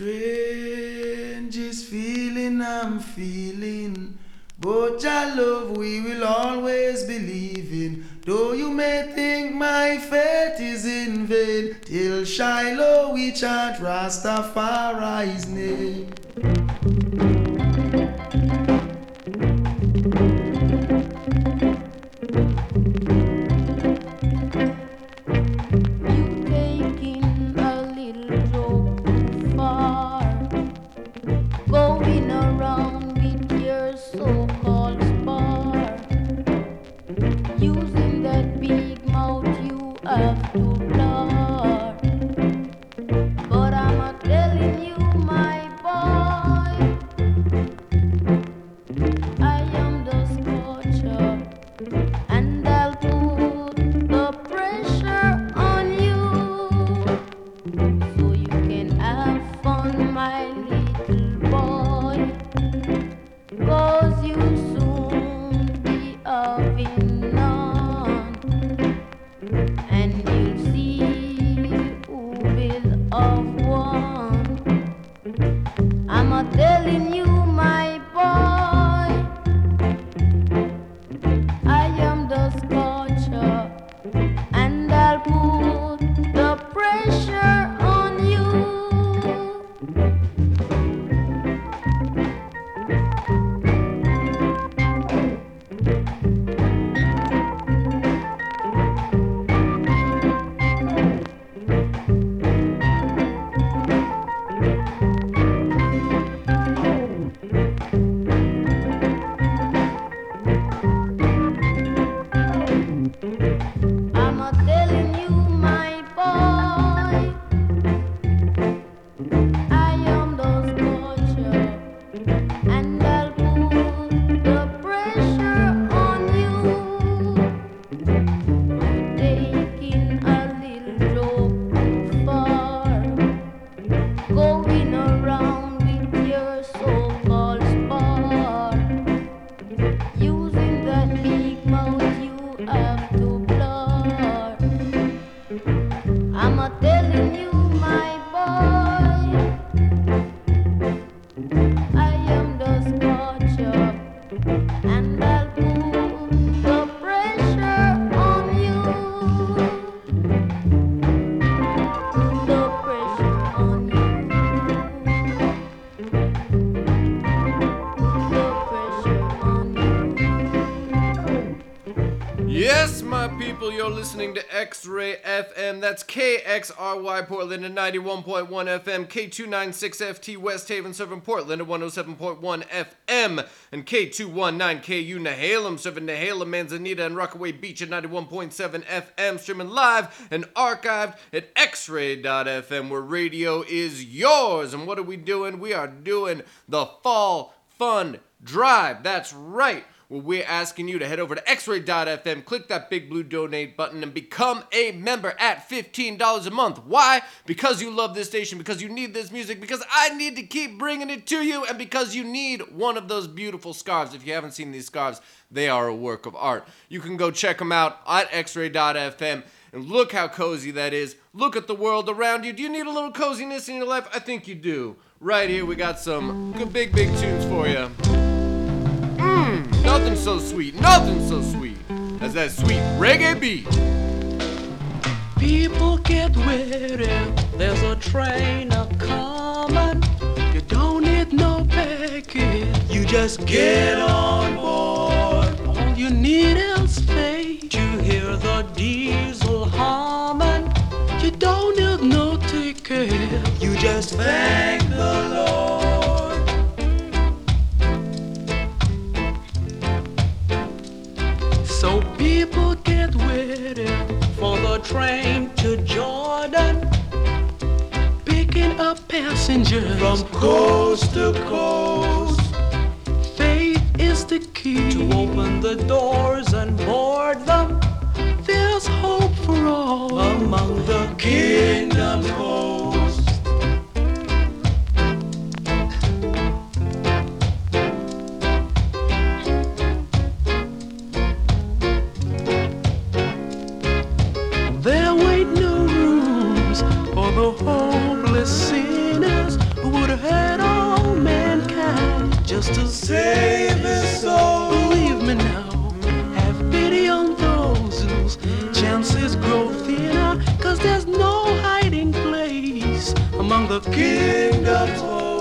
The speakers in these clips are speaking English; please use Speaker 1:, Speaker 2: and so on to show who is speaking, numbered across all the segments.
Speaker 1: Strangest feeling I'm feeling. But your love we will always believe in. Though you may think my faith is in vain, till Shiloh we chant Rastafari's name.
Speaker 2: X Ray FM. That's KXRY Portland at 91.1 FM, K296FT West Haven serving Portland at 107.1 FM, and K219KU Nehalem serving Nehalem, Manzanita, and Rockaway Beach at 91.7 FM, streaming live and archived at xray.fm, where radio is yours. And what are we doing? We are doing the Fall Fund Drive. That's right. Well, we're asking you to head over to xray.fm, click that big blue donate button, and become a member at $15 a month. Why? Because you love this station, because you need this music, because I need to keep bringing it to you, and because you need one of those beautiful scarves. If you haven't seen these scarves, they are a work of art. You can go check them out at xray.fm. And look how cozy that is. Look at the world around you. Do you need a little coziness in your life? I think you do. Right here, we got some good big, big tunes for you. Nothing so sweet, nothing so sweet as that sweet reggae beat.
Speaker 3: People get ready, there's a train a coming. You don't need no package, you just get on board. All you need is faith. You hear the diesel humming. You don't need no ticket, you just thank the Lord. Train to Jordan, picking up passengers from coast to coast. Faith is the key to open the doors and board them. There's hope for all among the the hopeless sinners who would have had all mankind
Speaker 4: just to save his soul. Believe me now, have pity on those whose chances grow thinner, cause there's no hiding place among the kingdom's hosts.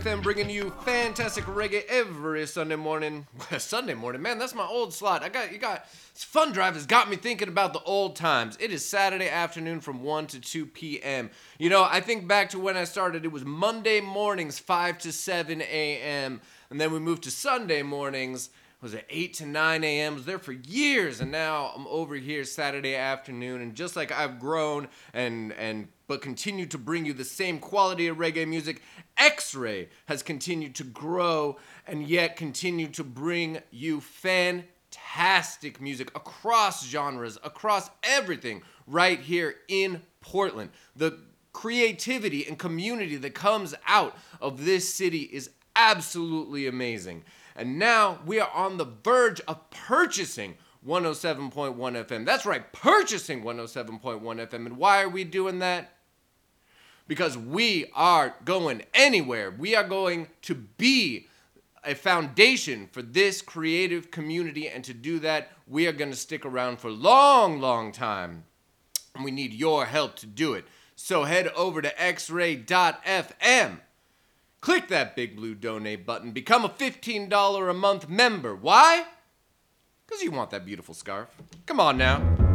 Speaker 2: FM, bringing you fantastic reggae every Sunday morning. Sunday morning, man, that's my old slot. I got you got fund drive has got me thinking about the old times. It is Saturday afternoon from 1 to 2 p.m. You know, I think back to when I started, it was Monday mornings, 5 to 7 a.m. And then we moved to Sunday mornings. Was at 8 to 9 a.m.? was there for years, and now I'm over here Saturday afternoon. And just like I've grown and and but continue to bring you the same quality of reggae music, X-Ray has continued to grow and yet continue to bring you fantastic music across genres, across everything right here in Portland. The creativity and community that comes out of this city is absolutely amazing. And now we are on the verge of purchasing 107.1 FM. That's right, purchasing 107.1 FM. And why are we doing that? Because we are going anywhere. We are going to be a foundation for this creative community. And to do that, we are going to stick around for a long, long time. And we need your help to do it. So head over to xray.fm. Click that big blue donate button. Become a $15 a month member. Why? Because you want that beautiful scarf. Come on now.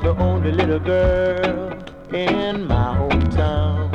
Speaker 5: The only little girl in my hometown.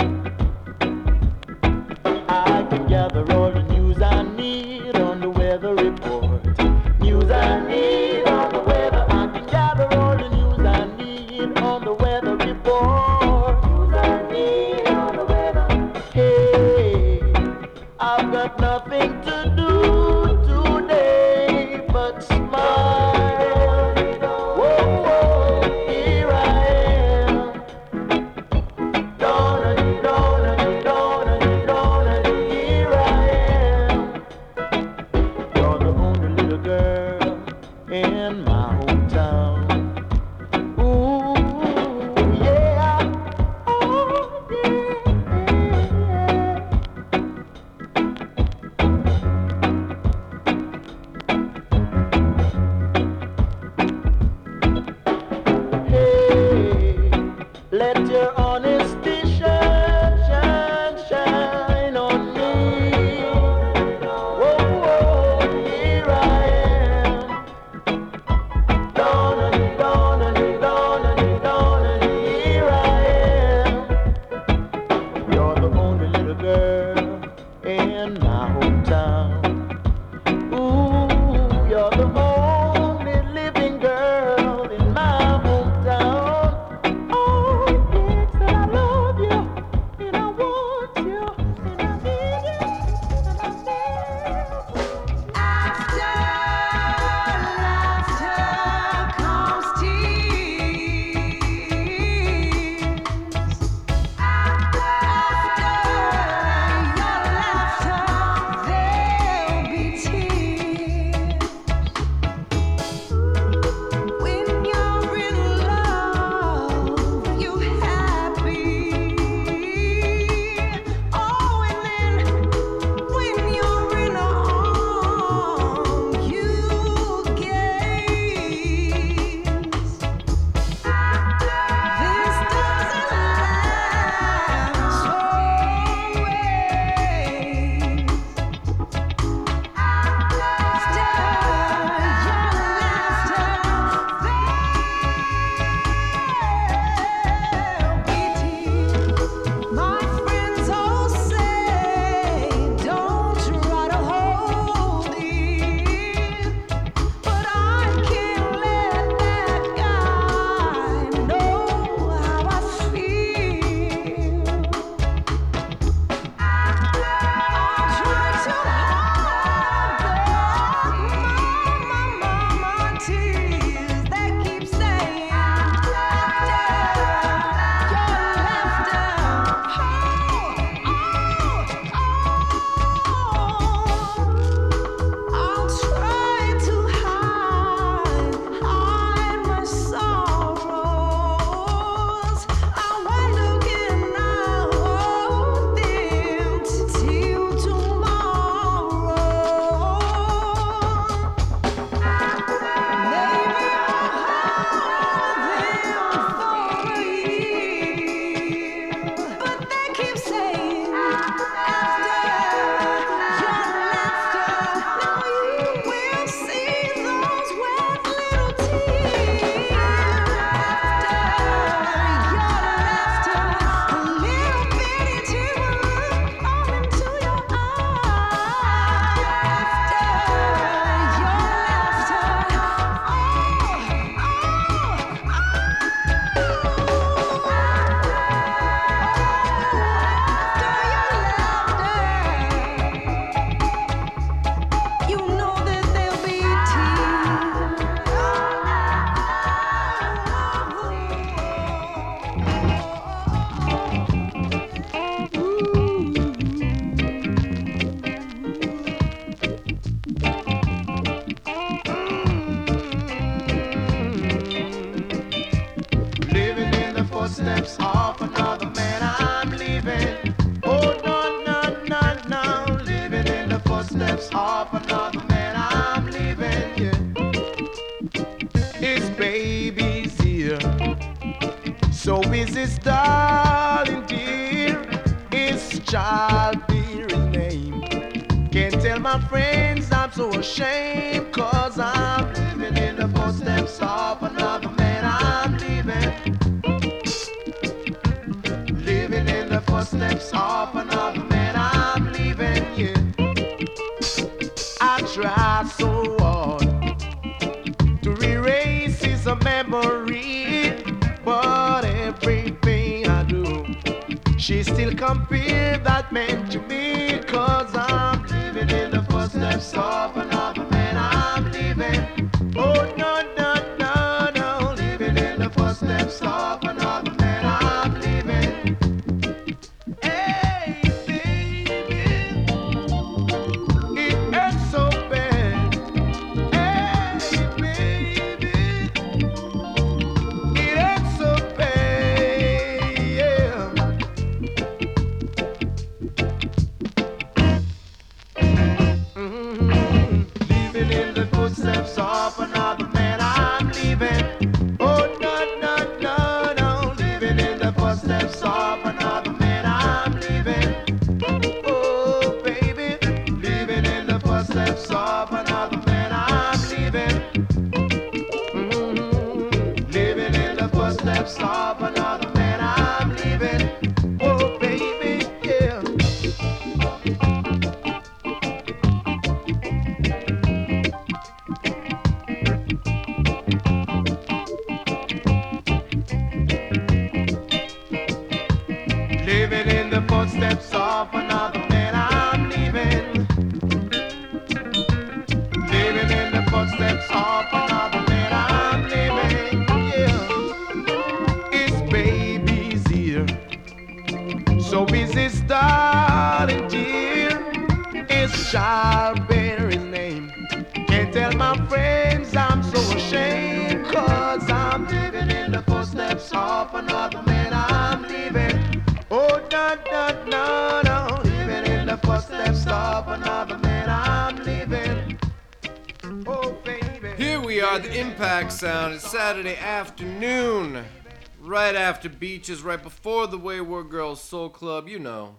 Speaker 2: Club, you know.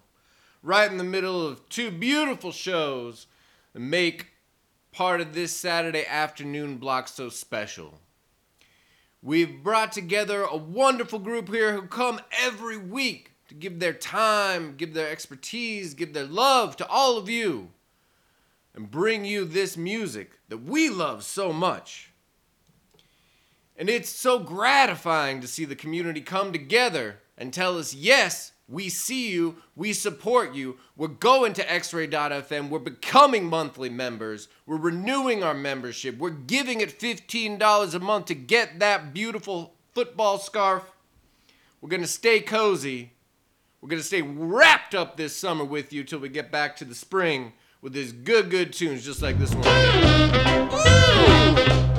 Speaker 2: Right in the middle of two beautiful shows that make part of this Saturday afternoon block so special. We've brought together a wonderful group here who come every week to give their time, give their expertise, give their love to all of you and bring you this music that we love so much. And it's so gratifying to see the community come together and tell us, yes, we see you, we support you, we're going to xray.fm, we're becoming monthly members, we're renewing our membership, we're giving it $15 a month to get that beautiful football scarf. We're going to stay cozy. We're going to stay wrapped up this summer with you till we get back to the spring with these good, good tunes just like this one.
Speaker 6: Oh,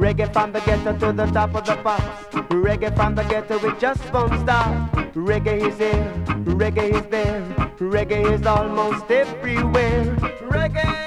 Speaker 5: Reggae from the ghetto to the top of the pops. Reggae from the ghetto, it just won't stop. Reggae is here, reggae is there, reggae is almost everywhere. Reggae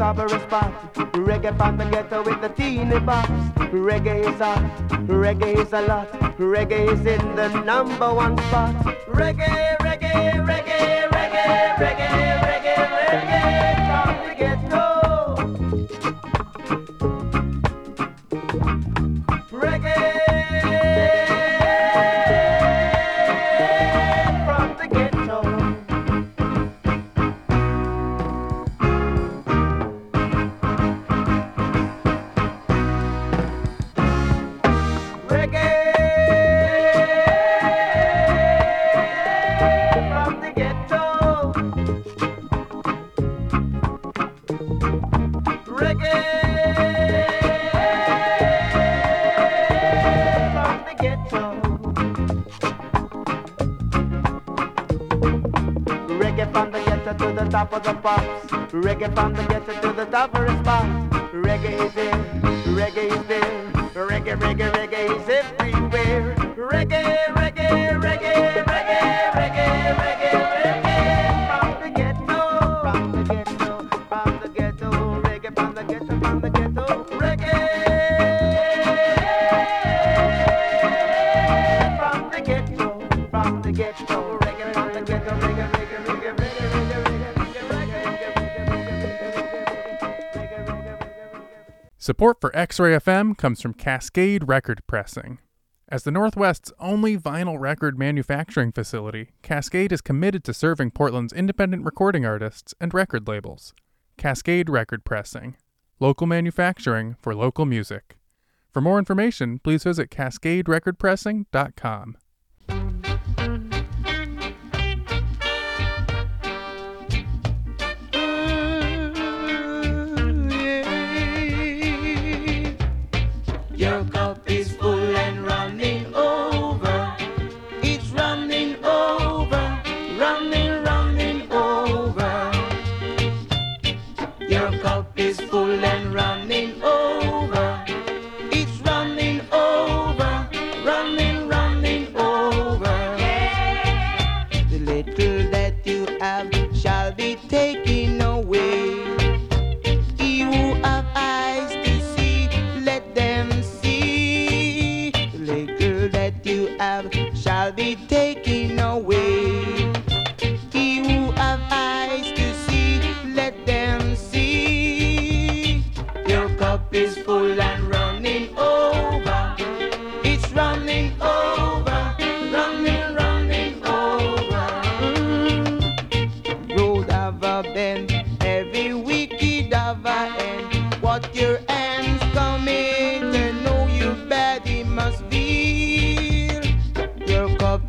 Speaker 5: the spot. Reggae from the ghetto with the teeny box. Reggae is hot, reggae is a lot. Reggae is in the number one spot. Reggae, reggae, reggae, Reggae from the ghetto to the top of the spots. Reggae is there, reggae is there. Reggae, reggae, reggae is everywhere. Reggae, reggae, reggae, reggae, reggae, reggae, reggae. From the ghetto, from the ghetto, from the ghetto. Reggae from the ghetto,
Speaker 7: Support for X Ray FM comes from Cascade Record Pressing. As the Northwest's only vinyl record manufacturing facility, Cascade is committed to serving Portland's independent recording artists and record labels. Cascade Record Pressing. Local manufacturing for local music. For more information, please visit cascaderecordpressing.com.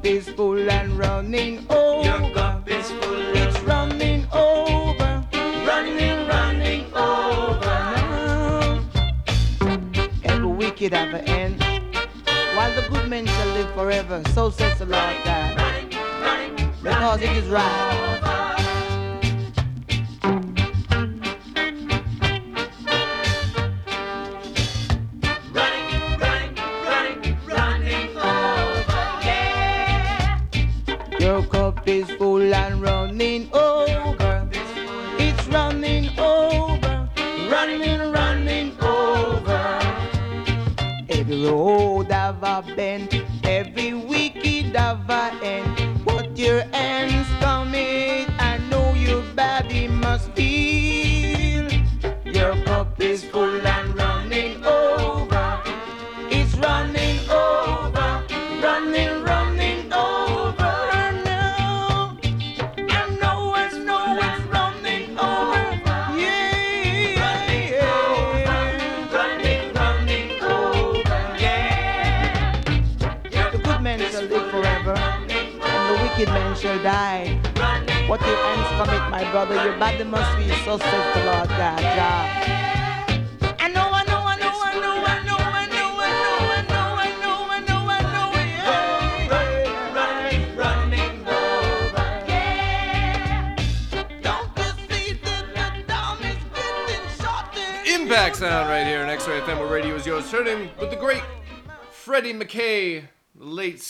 Speaker 5: cup is full and running over. Your cup is full. It's running over, running, running over. Now. Every wicked have an end. While the good men shall live forever, so says the Lord God. Because it is right.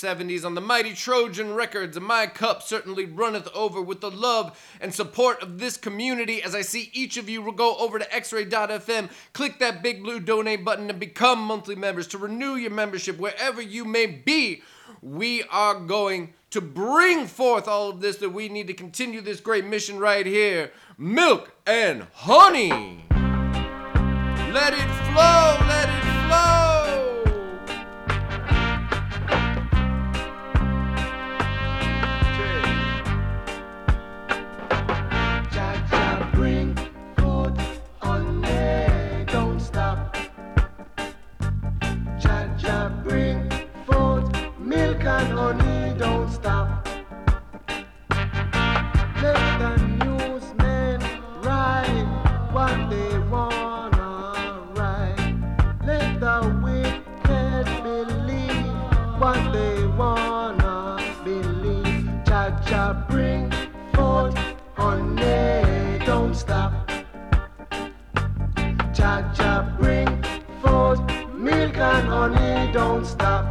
Speaker 2: 70s on the mighty Trojan Records. And my cup certainly runneth over with the love and support of this community as I see each of you will go over to xray.fm, click that big blue donate button and become monthly members to renew your membership wherever you may be. We are going to bring forth all of this that we need to continue this great mission right here. Milk and honey. Let it flow, let it
Speaker 8: milk and honey don't stop. Let the write what they wanna write. Let the wicked believe what they wanna believe. Cha cha, bring forth honey, don't stop. Cha cha, bring forth milk and honey, don't stop.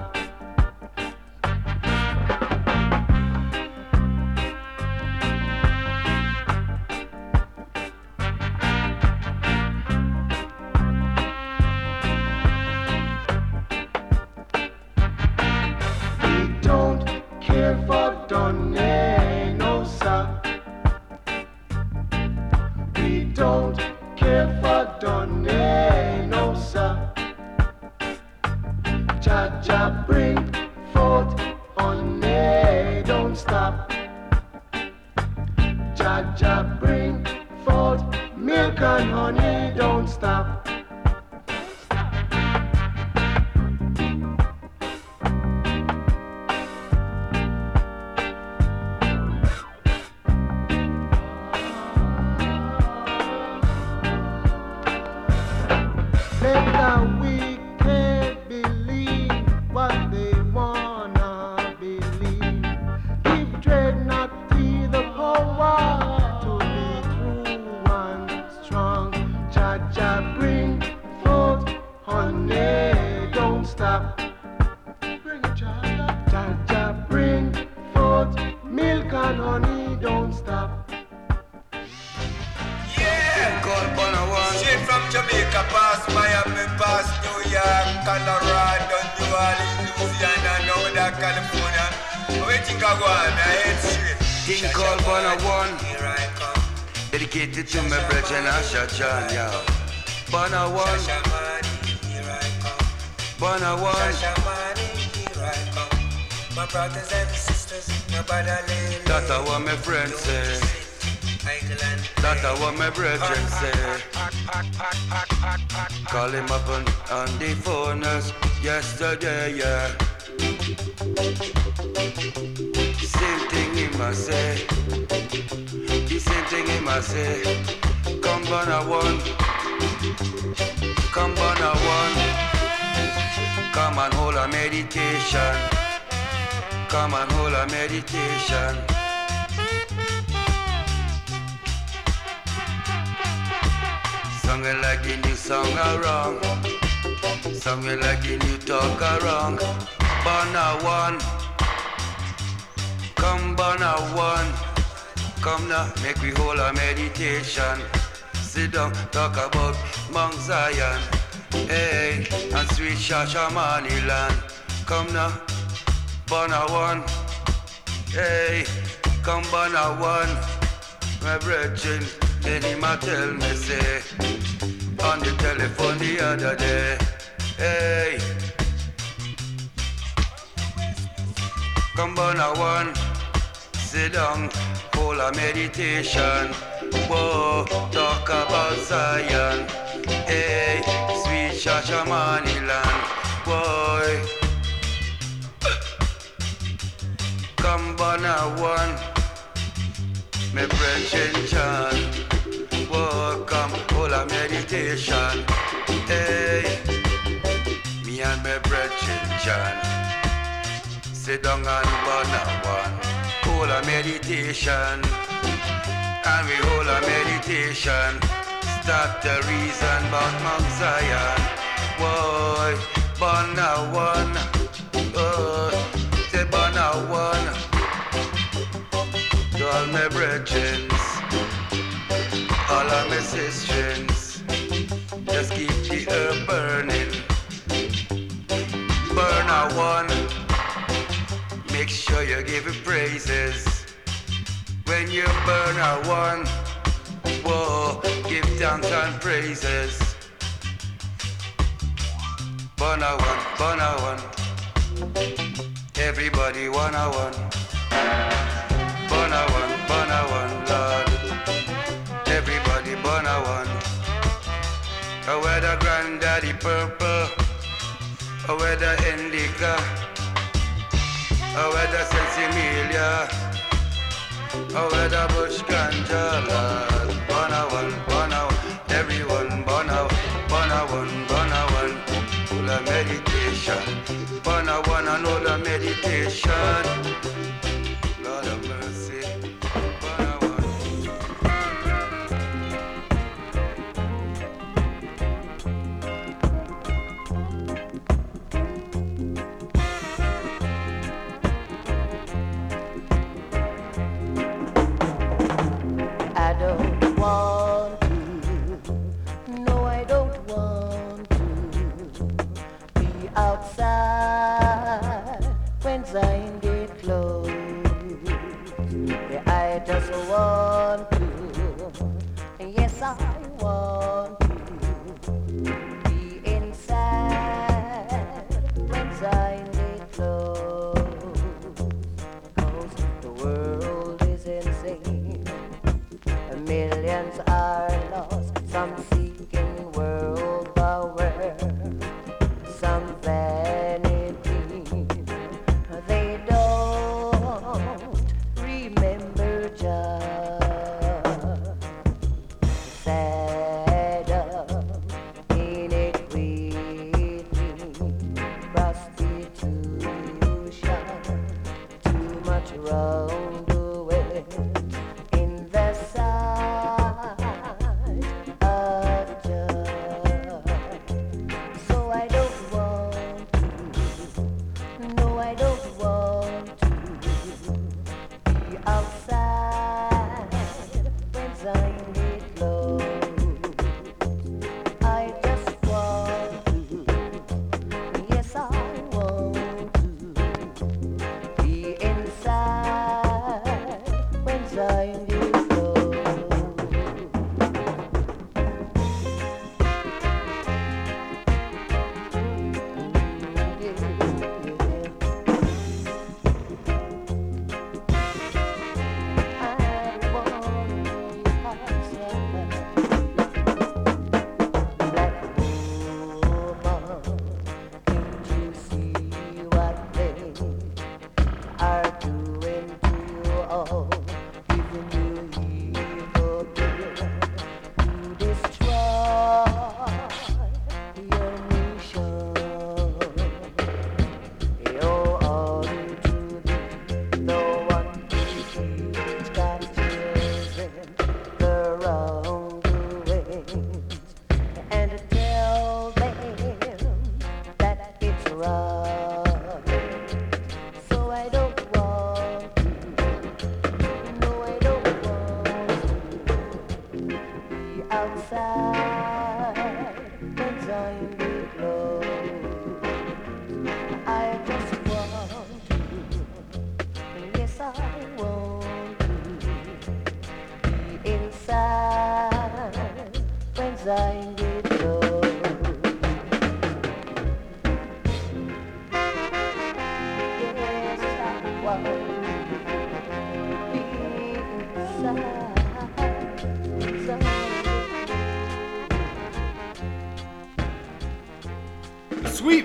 Speaker 9: must say. Come Bonner One, come Bonner One. Come and hold a meditation. Come and hold a meditation. Song it like the new song around. Song it like the new talk around. Banner one. Come banner one. Come now, make we hold a meditation. Sit down, talk about Mount Zion. Hey, and sweet Shashamani land. Come now, banner one. Hey, come banner one. My brethren, any him a tell me say on the telephone the other day, hey. Come on, I one, sit down, hold a meditation. Whoa, talk about Zion. Hey, sweet Shashamaniland. Boy, come on, one, me brethren John. Whoa, come, hold a meditation. Hey, me and my brethren John. Sit down and burn a one. Hold a meditation. And we hold a meditation. Start the reason about Mount Zion. Boy, burn a one. Oh, say burn a one. To all my brethren, all of my sisters, just keep the earth burning. You give it praises when you burn a one. Whoa, give and praises. Burn a one, burn a one. Everybody one a one. Burn a one, burn a one, Lord. Everybody burn a one. Where the granddaddy purple. Where the indica. Oh, where the sensimilia. Oh, where the bush ganja, Lord. Bona one, bona one. Everyone, bona, bona one, bona one. Full of meditation. Bona one and all the meditation.
Speaker 10: outside.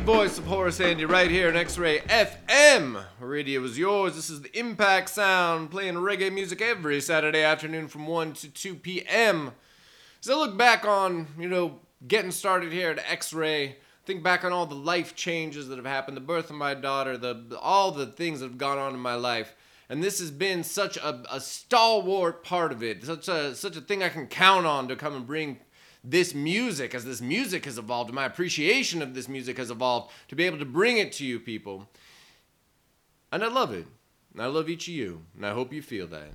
Speaker 11: Voice of Horace Andy right here in X-Ray FM. Radio is yours. This is the Impact Sound, playing reggae music every Saturday afternoon from 1 to 2 p.m. As I look back on, you know, getting started here at X-Ray, think back on all the life changes that have happened, the birth of my daughter, the all the things that have gone on in my life. And this has been such a, a stalwart part of it, such a such a thing I can count on to come and bring this music as this music has evolved, my appreciation of this music has evolved, to be able to bring it to you people. And I love it. And I love each of you. And I hope you feel that.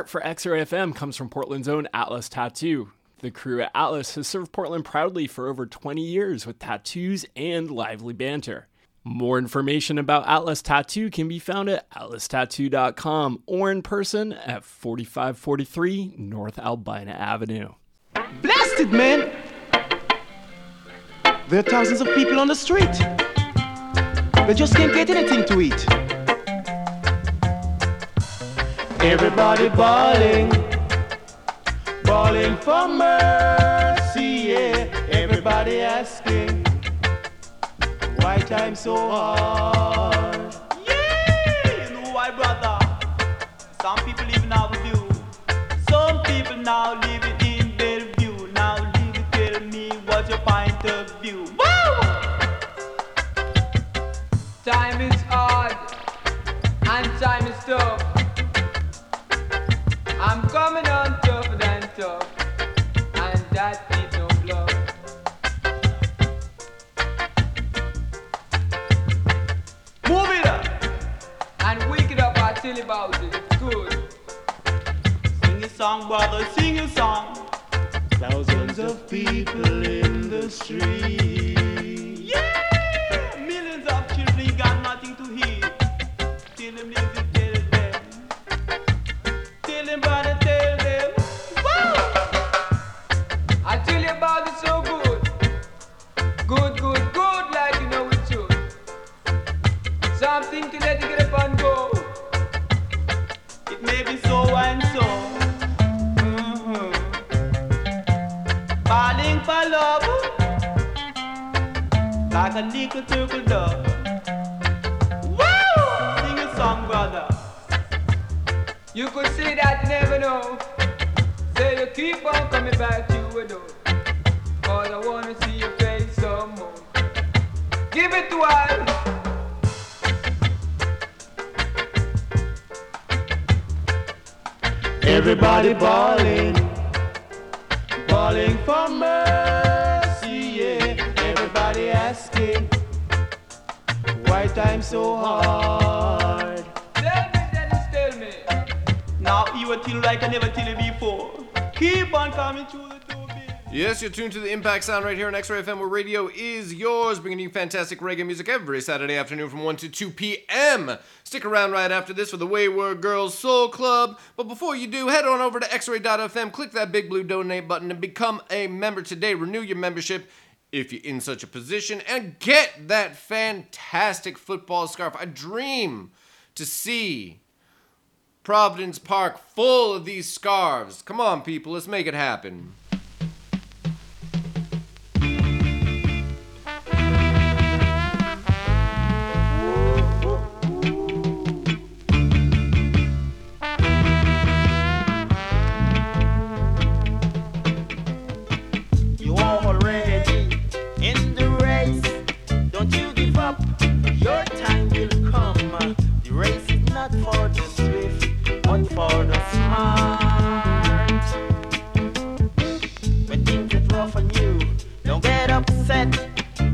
Speaker 12: Support for X-Ray FM comes from Portland's own Atlas Tattoo. The crew at Atlas has served Portland proudly for over 20 years with tattoos and lively banter. More information about Atlas Tattoo can be found at atlastattoo.com or in person at 4543 North Albina Avenue.
Speaker 13: Blasted, man! There are thousands of people on the street. They just can't get anything to eat. Everybody bawling, bawling for mercy, yeah. Everybody asking, why time so hard?
Speaker 14: Yeah, you know why, brother? Some people even have a view. Some people now living in Bellevue. Now, leave it, tell me what's your point of view. Woo! Time is hard, and time is tough. I'm coming on tougher than tough, and that is no bluff. Move it up and wake it up. You about it. Good. Sing a song, brother. Sing a song.
Speaker 13: Thousands of people in the street.
Speaker 14: Yeah! Millions of children got nothing to eat. Like a little dove. Woo! Sing a song, brother. You could say that never know. Say you keep on coming back to a door. Cause I wanna see your face some more. Give it to us.
Speaker 13: Everybody bawling, bawling for mercy, time so hard?
Speaker 14: Tell me, Dennis, tell me. Now you tell like I never you before. Keep on coming through.
Speaker 2: Yes, you're tuned to the Impact Sound right here on X-Ray FM, where radio is yours, bringing you fantastic reggae music every Saturday afternoon from 1 to 2 p.m. Stick around right after this for the Wayward Girls Soul Club. But before you do, head on over to xray.fm, click that big blue donate button, and become a member today. Renew your membership if you're in such a position, and get that fantastic football scarf. I dream to see Providence Park full of these scarves. Come on, people, let's make it happen.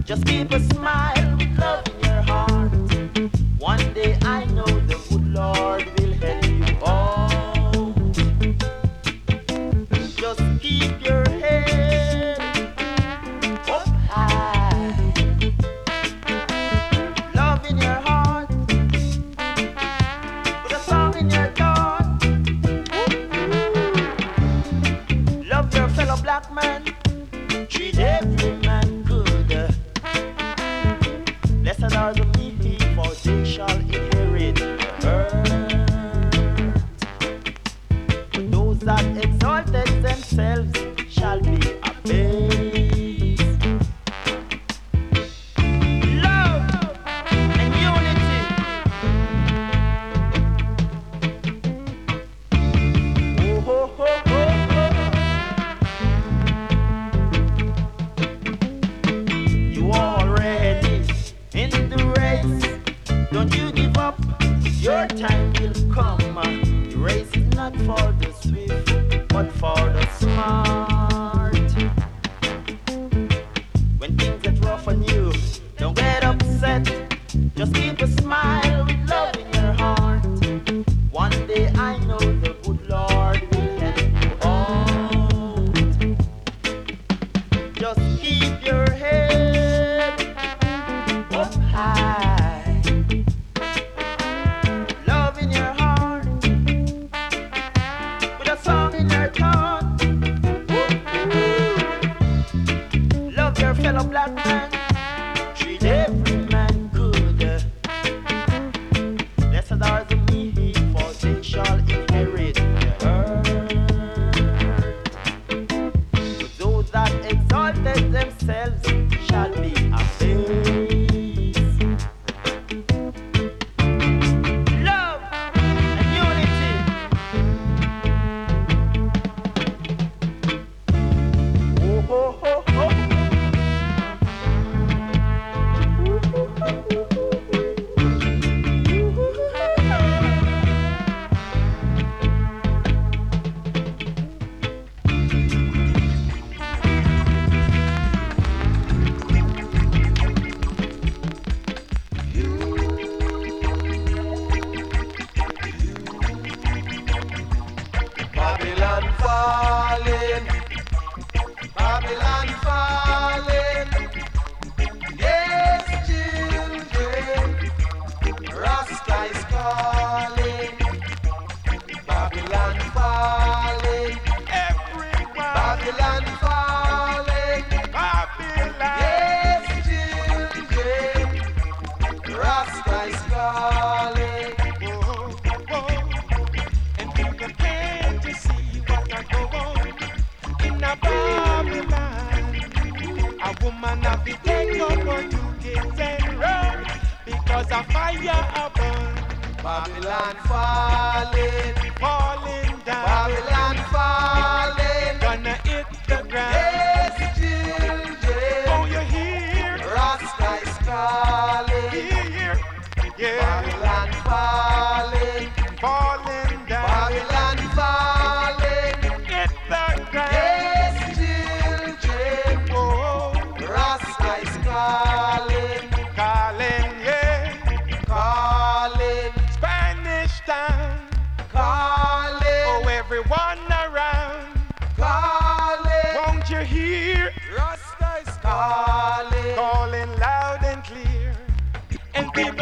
Speaker 5: Just keep a smile with love in your heart. One day I know the good Lord will help you out. Just keep your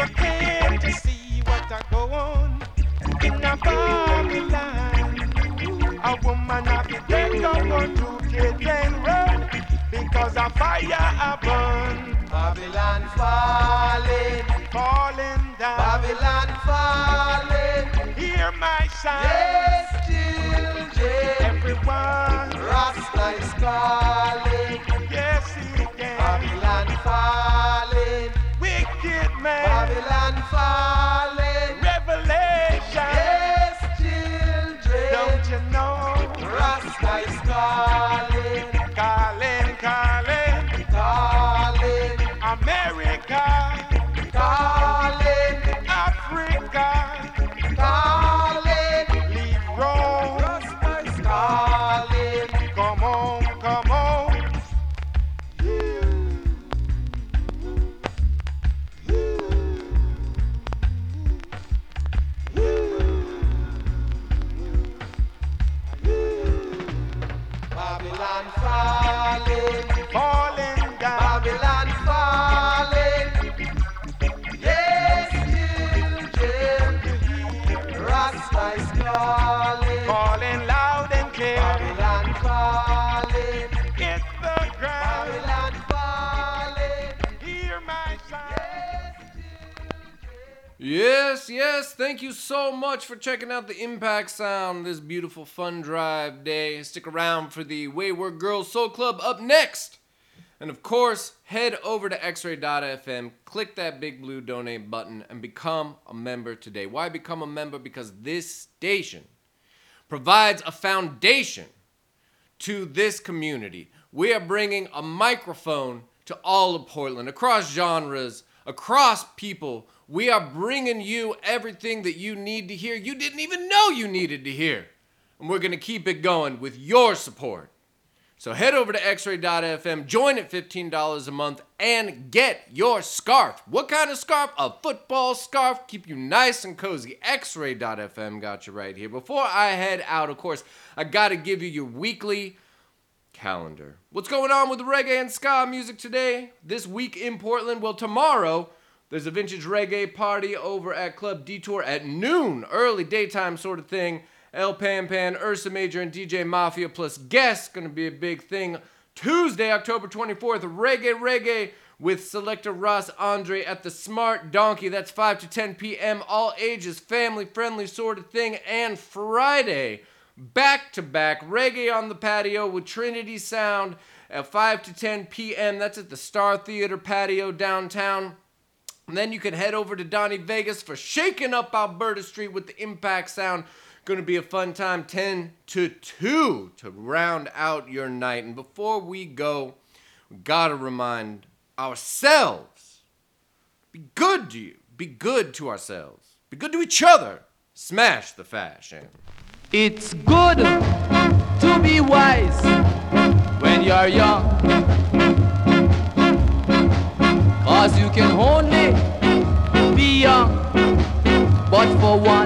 Speaker 13: People came to see what I go on in a Babylon. A woman have to take up her two kids and run because a fire a burn.
Speaker 5: Babylon falling,
Speaker 13: falling down.
Speaker 5: Babylon falling.
Speaker 13: Hear my sound.
Speaker 5: Yes, children.
Speaker 13: Everyone.
Speaker 5: Rasta is calling.
Speaker 13: Yes,
Speaker 5: yes.
Speaker 2: Thank you so much for checking out the Impact Sound this beautiful fund drive day. Stick around for the Wayward Girls Soul Club up next. And of course, head over to xray.fm, click that big blue donate button, and become a member today. Why become a member? Because this station provides a foundation to this community. We are bringing a microphone to all of Portland, across genres, across people. We are bringing you everything that you need to hear. You didn't even know you needed to hear. And we're going to keep it going with your support. So head over to xray.fm, join at $15 a month, and get your scarf. What kind of scarf? A football scarf. Keep you nice and cozy. xray.fm got you right here. Before I head out, of course, I got to give you your weekly calendar. What's going on with reggae and ska music today? This week in Portland? Well, tomorrow there's a vintage reggae party over at Club Detour at noon, early daytime sort of thing. El Pan Pan, Ursa Major, and DJ Mafia plus guests gonna be a big thing. Tuesday, October 24th, Reggae Reggae with selector Ross Andre at the Smart Donkey. That's 5 to 10 p.m. All ages, family friendly sort of thing. And Friday, back to back reggae on the patio with Trinity Sound at 5 to 10 p.m. That's at the Star Theater patio downtown. And then you can head over to Donnie Vegas for Shaking Up Alberta Street with the Impact Sound. Going to be a fun time, 10 to 2 to round out your night. And before we go, we got to remind ourselves be good to you, be good to ourselves, be good to each other. Smash the fashion.
Speaker 15: It's good to be wise when you're young. Cause you can only but for once.